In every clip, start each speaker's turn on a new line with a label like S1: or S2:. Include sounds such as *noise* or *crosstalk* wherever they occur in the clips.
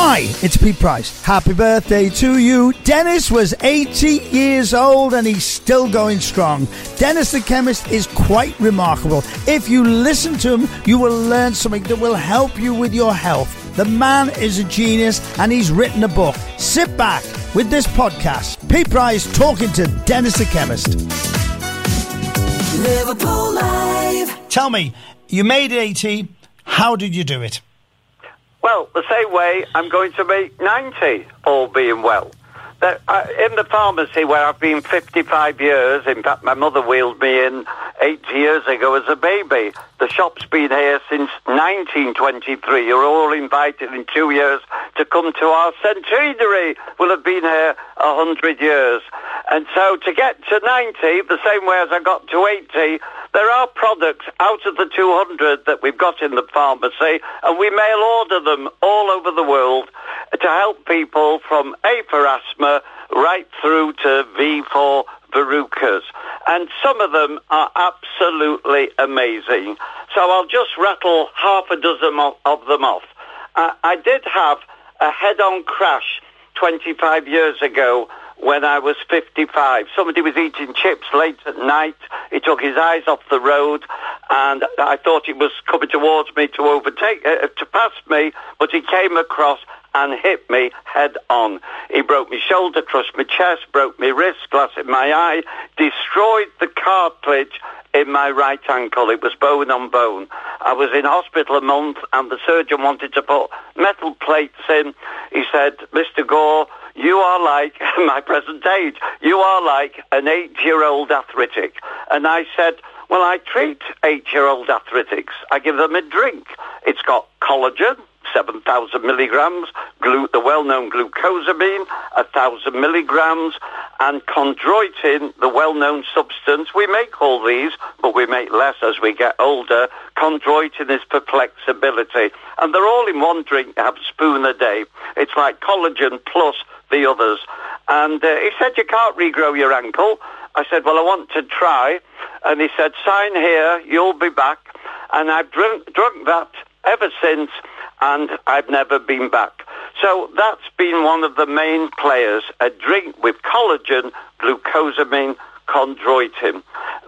S1: Hi, it's Pete Price. Happy birthday to you. Dennis was 80 years old and he's still going strong. Dennis the chemist is quite remarkable. If you listen to him, you will learn something that will help you with your health. The man is a genius and he's written a book. Sit back with this podcast. Pete Price talking to Dennis the chemist.
S2: Liverpool Live.
S1: Tell me, you made 80. How did you do it?
S3: Well, the same way I'm going to make 90, all being well. Uh, in the pharmacy where I've been 55 years, in fact, my mother wheeled me in eight years ago as a baby. The shop's been here since 1923. You're all invited in two years to come to our centenary. We'll have been here a hundred years. And so to get to 90, the same way as I got to 80, there are products out of the 200 that we've got in the pharmacy, and we mail order them all over the world to help people from A for asthma right through to V for verrucas. And some of them are absolutely amazing. So I'll just rattle half a dozen of, them off. Uh, I did have a head-on crash 25 years ago when I was 55. Somebody was eating chips late at night. He took his eyes off the road, and I thought he was coming towards me to overtake, uh, to pass me, but he came across and hit me head on. He broke my shoulder, crushed my chest, broke my wrist, glass in my eye, destroyed the cartilage in my right ankle. It was bone on bone. I was in hospital a month and the surgeon wanted to put metal plates in. He said, Mr. Gore, you are like *laughs* my present age. You are like an eight-year-old arthritic. And I said, well, I treat eight-year-old arthritics. I give them a drink. It's got collagen, 7,000 milligrams, glu- the well-known glucosamine, 1,000 milligrams, and chondroitin, the well-known substance. We make all these, but we make less as we get older. Chondroitin is for flexibility. And they're all in one drink, have a spoon a day. It's like collagen plus the others. And uh, he said, you can't regrow your ankle. I said, well, I want to try. And he said, sign here, you'll be back. And I've drunk, drunk that ever since, and I've never been back. So that's been one of the main players, a drink with collagen, glucosamine, chondroitin.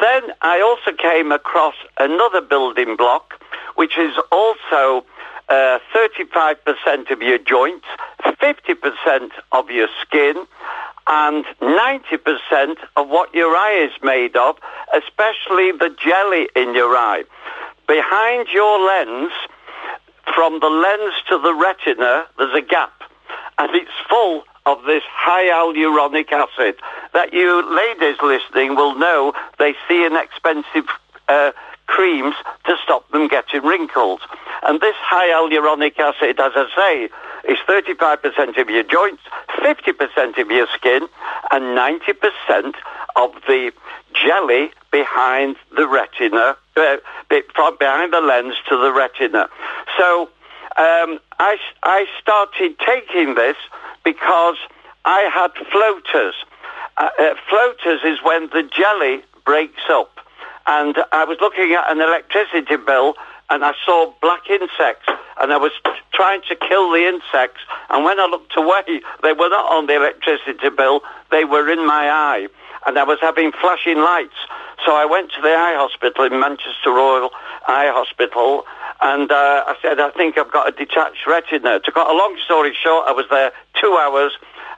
S3: Then I also came across another building block, which is also uh, 35% of your joints, 50% of your skin, and 90% of what your eye is made of, especially the jelly in your eye. Behind your lens, from the lens to the retina, there's a gap, and it's full of this hyaluronic acid that you ladies listening will know they see in expensive uh, creams to stop them getting wrinkles. And this hyaluronic acid, as I say, is 35% of your joints, 50% of your skin, and 90% of the jelly behind the retina, uh, from behind the lens to the retina. So um, I, I started taking this because I had floaters. Uh, uh, floaters is when the jelly breaks up. And I was looking at an electricity bill and I saw black insects and I was trying to kill the insects. And when I looked away, they were not on the electricity bill, they were in my eye. And I was having flashing lights. So I went to the eye hospital in Manchester Royal Eye Hospital and uh, I said, I think I've got a detached retina. To cut a long story short, I was there two hours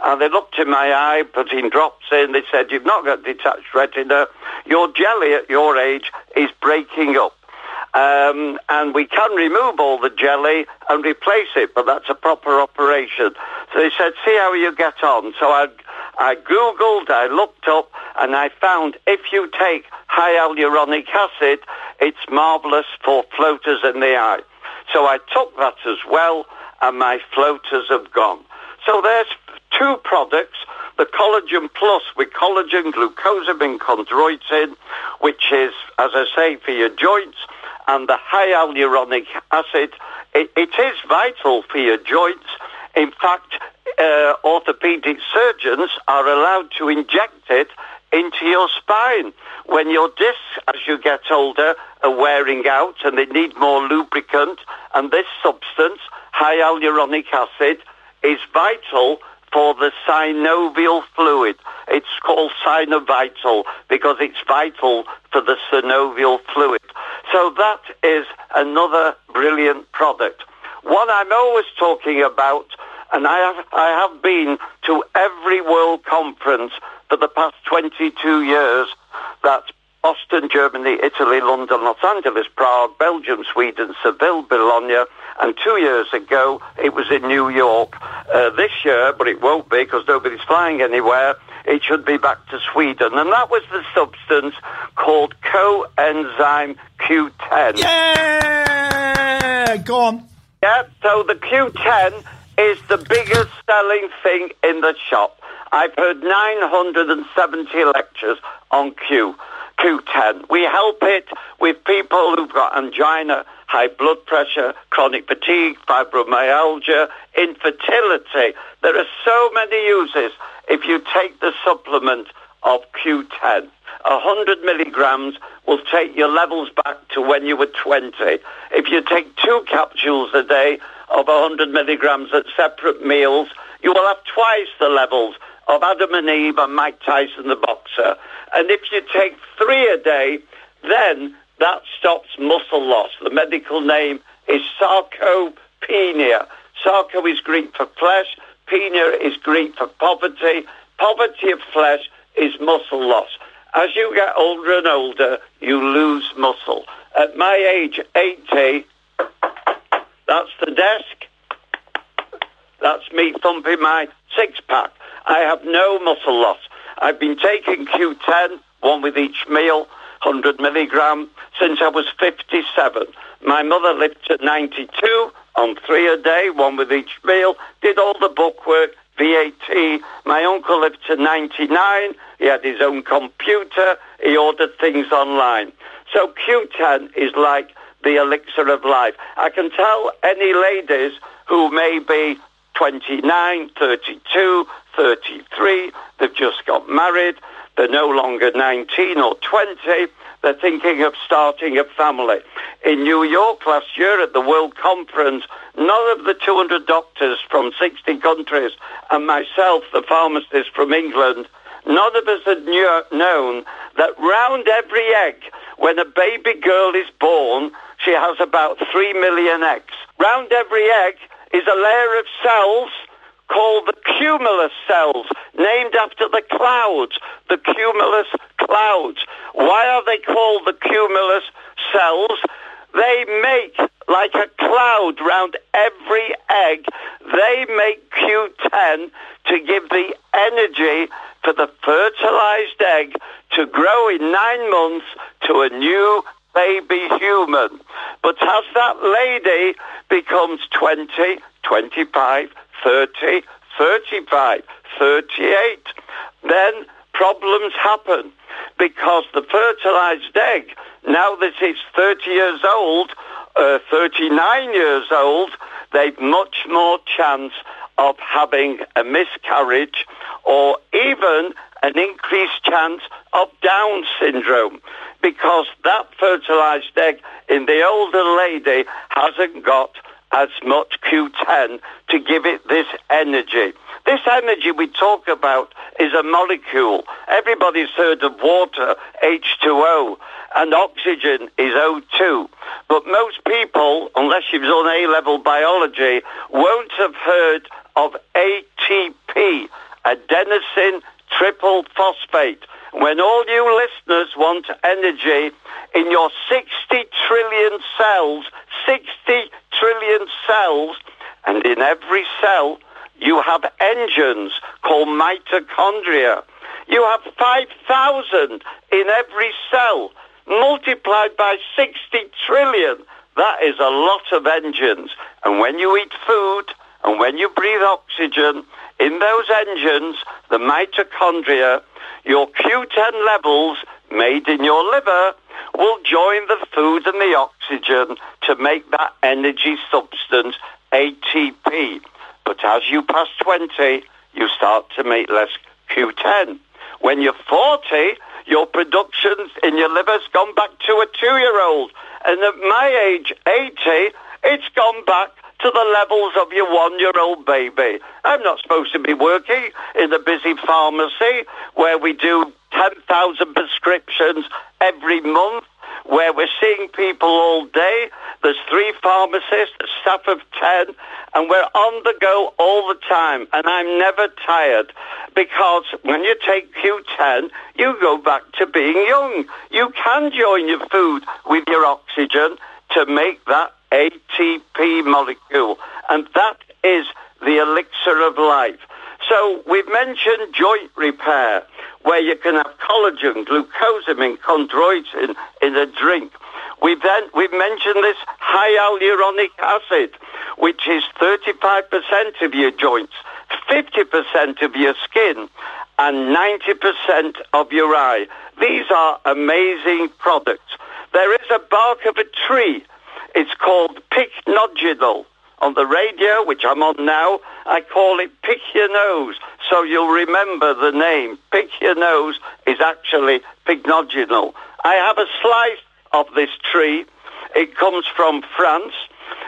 S3: and they looked in my eye, putting drops in. They said, you've not got detached retina. Your jelly at your age is breaking up. Um, and we can remove all the jelly and replace it, but that's a proper operation. So they said, see how you get on. So I, I Googled, I looked up, and I found if you take hyaluronic acid, it's marvellous for floaters in the eye. So I took that as well, and my floaters have gone. So there's two products, the Collagen Plus with collagen, glucosamine, chondroitin, which is, as I say, for your joints, and the hyaluronic acid. It, it is vital for your joints. In fact, uh, orthopedic surgeons are allowed to inject it into your spine. When your discs, as you get older, are wearing out and they need more lubricant, and this substance, hyaluronic acid, is vital for the synovial fluid. It's called Synovital because it's vital for the synovial fluid. So that is another brilliant product. One I'm always talking about, and I have, I have been to every world conference for the past 22 years, that's Boston, Germany, Italy, London, Los Angeles, Prague, Belgium, Sweden, Seville, Bologna, and two years ago it was in New York. Uh, this year, but it won't be because nobody's flying anywhere, it should be back to Sweden. And that was the substance called coenzyme Q10.
S1: Yeah! Go on.
S3: Yeah, so the Q10 is the biggest selling thing in the shop. I've heard 970 lectures on Q. Q10. We help it with people who've got angina, high blood pressure, chronic fatigue, fibromyalgia, infertility. There are so many uses if you take the supplement of Q10. 100 milligrams will take your levels back to when you were 20. If you take two capsules a day of 100 milligrams at separate meals, you will have twice the levels of Adam and Eve and Mike Tyson the boxer. And if you take three a day, then that stops muscle loss. The medical name is sarcopenia. Sarco is Greek for flesh. Penia is Greek for poverty. Poverty of flesh is muscle loss. As you get older and older, you lose muscle. At my age, 80, that's the desk. That's me thumping my six-pack. I have no muscle loss. I've been taking Q10, one with each meal, 100 milligram, since I was 57. My mother lived to 92 on three a day, one with each meal, did all the bookwork, VAT. My uncle lived to 99. He had his own computer. He ordered things online. So Q10 is like the elixir of life. I can tell any ladies who may be 29, 32, 33, they've just got married, they're no longer 19 or 20, they're thinking of starting a family. In New York last year at the World Conference, none of the 200 doctors from 60 countries and myself, the pharmacist from England, none of us had knew, known that round every egg, when a baby girl is born, she has about 3 million eggs. Round every egg is a layer of cells called the cumulus cells, named after the clouds, the cumulus clouds. Why are they called the cumulus cells? They make like a cloud round every egg. They make Q10 to give the energy for the fertilized egg to grow in nine months to a new baby human. But as that lady becomes 20, 25, 30, 35, 38, then problems happen because the fertilized egg, now that it's 30 years old, uh, 39 years old, they've much more chance of having a miscarriage or even an increased chance of Down syndrome because that fertilized egg in the older lady hasn't got as much Q10 to give it this energy. This energy we talk about is a molecule. Everybody's heard of water, H2O, and oxygen is O2. But most people, unless you've done A-level biology, won't have heard of ATP, adenosine triple phosphate. When all you listeners want energy in your 60 trillion cells, 60 trillion cells, and in every cell you have engines called mitochondria. You have 5,000 in every cell, multiplied by 60 trillion. That is a lot of engines. And when you eat food and when you breathe oxygen, in those engines, the mitochondria, your Q10 levels made in your liver will join the food and the oxygen to make that energy substance ATP. But as you pass 20, you start to make less Q10. When you're 40, your production in your liver's gone back to a two-year-old. And at my age, 80, it's gone back to the levels of your one-year-old baby. I'm not supposed to be working in a busy pharmacy where we do 10,000 prescriptions every month where we're seeing people all day. There's three pharmacists, a staff of 10, and we're on the go all the time. And I'm never tired because when you take Q10, you go back to being young. You can join your food with your oxygen to make that ATP molecule. And that is the elixir of life. So we've mentioned joint repair, where you can have collagen, glucosamine, chondroitin in a drink. We've then we've mentioned this hyaluronic acid, which is 35% of your joints, 50% of your skin, and 90% of your eye. These are amazing products. There is a bark of a tree. It's called pycnogenol on the radio, which I'm on now, I call it Pick Your Nose. So you'll remember the name. Pick Your Nose is actually pycnogenol. I have a slice of this tree. It comes from France.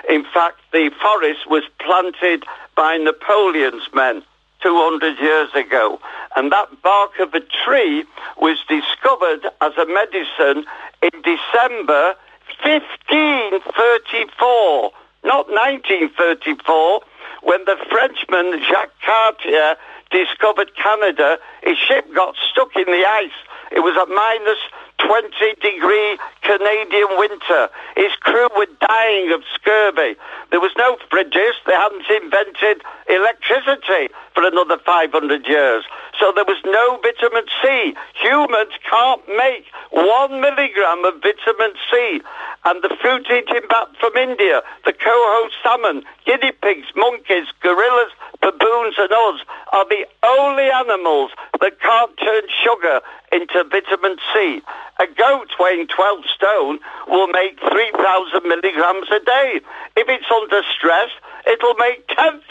S3: In fact, the forest was planted by Napoleon's men 200 years ago. And that bark of a tree was discovered as a medicine in December 1534 not 1934, when the Frenchman Jacques Cartier discovered Canada. His ship got stuck in the ice. It was at minus 20 degree Canadian winter. His crew were dying of scurvy. There was no fridges. They hadn't invented electricity for another 500 years. So there was no vitamin C. Humans can't make one milligram of vitamin C. And the fruit-eating bat from India, the coho salmon, guinea pigs, monkeys, gorillas, baboons and us are the only animals that can't turn sugar into vitamin C. A goat weighing 12 stone will make 3,000 milligrams a day. If it's under stress, it'll make 10,000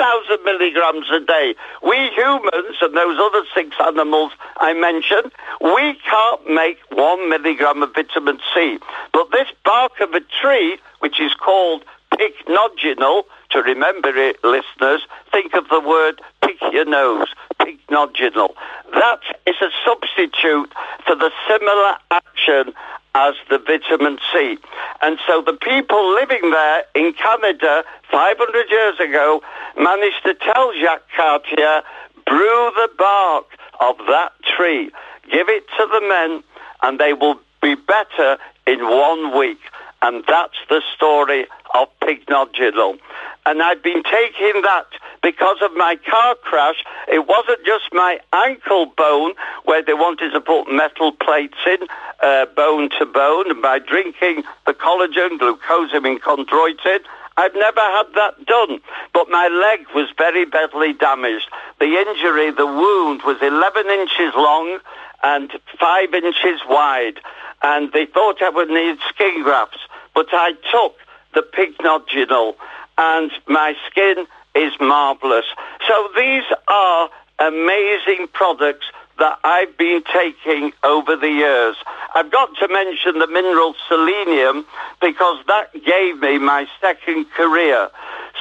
S3: milligrams a day. We humans and those other six animals I mentioned, we can't make one milligram of vitamin C. But this bark of a tree, which is called pycnogenol, to remember it, listeners, think of the word pick your nose, pycnogenol. That is a substitute for the similar action as the vitamin C. And so the people living there in Canada 500 years ago managed to tell Jacques Cartier, brew the bark of that tree, give it to the men, and they will be better in one week. And that's the story of pycnogenol. And I've been taking that because of my car crash. It wasn't just my ankle bone where they wanted to put metal plates in, uh, bone to bone. And by drinking the collagen, glucosamine, chondroitin, I've never had that done, but my leg was very badly damaged. The injury, the wound was 11 inches long and 5 inches wide, and they thought I would need skin grafts, but I took the pycnogenol, and my skin is marvellous. So these are amazing products that I've been taking over the years. I've got to mention the mineral selenium because that gave me my second career.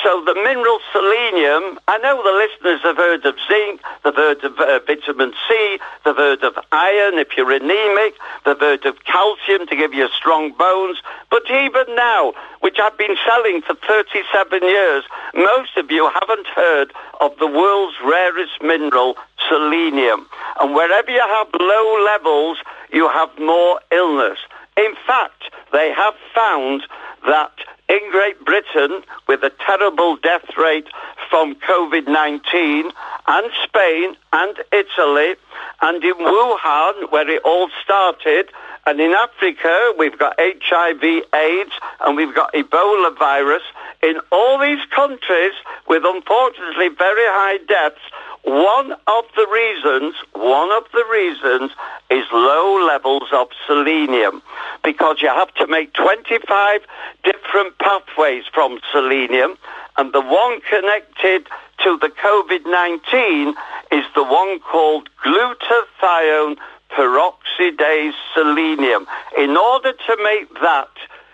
S3: So the mineral selenium, I know the listeners have heard of zinc, they've heard of uh, vitamin C, they've heard of iron if you're anemic, they've heard of calcium to give you strong bones. But even now, which I've been selling for 37 years, most of you haven't heard of the world's rarest mineral, selenium. And wherever you have low levels, you have more illness. In fact, they have found that in Great Britain, with a terrible death rate from COVID-19, and Spain and Italy, and in Wuhan, where it all started, and in Africa, we've got HIV, AIDS, and we've got Ebola virus. In all these countries, with unfortunately very high deaths, one of the reasons, one of the reasons is low levels of selenium because you have to make 25 different pathways from selenium and the one connected to the COVID-19 is the one called glutathione peroxidase selenium. In order to make that,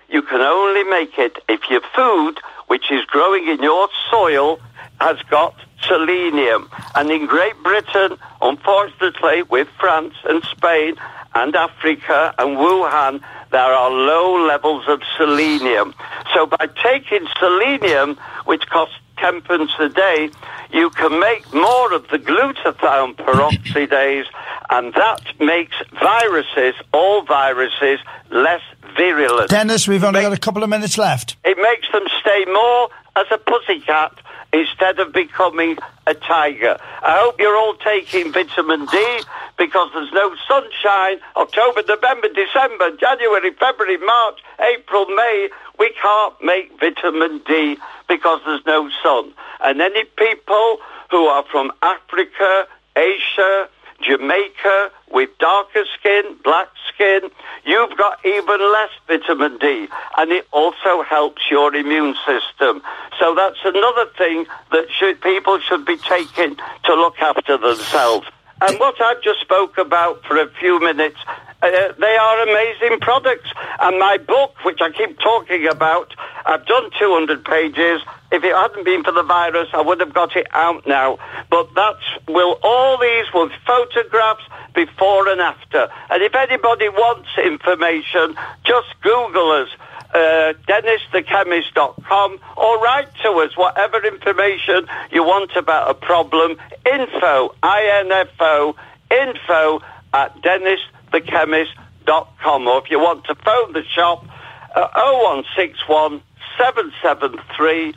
S3: you can only make it if your food which is growing in your soil, has got selenium. And in Great Britain, unfortunately, with France and Spain and Africa and Wuhan, there are low levels of selenium. So by taking selenium, which costs 10 pence a day, you can make more of the glutathione peroxidase, and that makes viruses, all viruses, less virulent.
S1: Dennis, we've only got a couple of minutes left.
S3: It makes them stay more as a pussycat instead of becoming a tiger. I hope you're all taking vitamin D because there's no sunshine. October, November, December, January, February, March, April, May. We can't make vitamin D because there's no sun. And any people who are from Africa, Asia, Jamaica with darker skin, black skin, you've got even less vitamin D and it also helps your immune system. So that's another thing that should, people should be taking to look after themselves. And what I've just spoke about for a few minutes, uh, they are amazing products. And my book, which I keep talking about, I've done 200 pages. If it hadn't been for the virus, I would have got it out now. But that's, will, all these with photographs before and after. And if anybody wants information, just Google us uh, dennisthechemist.com or write to us whatever information you want about a problem. Info, I-N-F-O, info at dennisthechemist.com. Or if you want to phone the shop, uh, 0161 773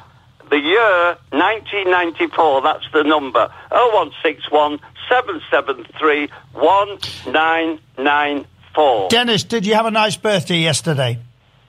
S3: the year 1994. That's the number. 0161 773 1994.
S1: Dennis, did you have a nice birthday yesterday?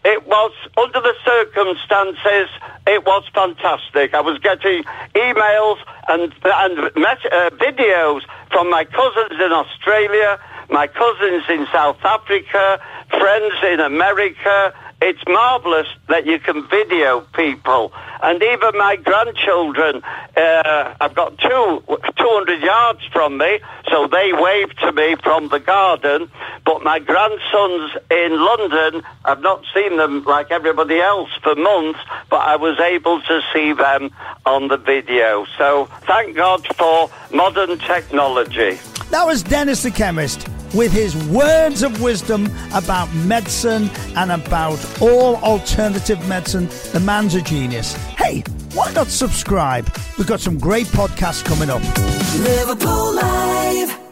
S3: It was, under the circumstances, it was fantastic. I was getting emails and, and met, uh, videos from my cousins in Australia, my cousins in South Africa, friends in America. It's marvellous that you can video people. And even my grandchildren, uh, I've got two, 200 yards from me, so they wave to me from the garden. But my grandsons in London, I've not seen them like everybody else for months, but I was able to see them on the video. So thank God for modern technology.
S1: That was Dennis the Chemist with his words of wisdom about medicine and about all alternative medicine. The man's a genius. Hey, why not subscribe? We've got some great podcasts coming up.
S2: Liverpool Live.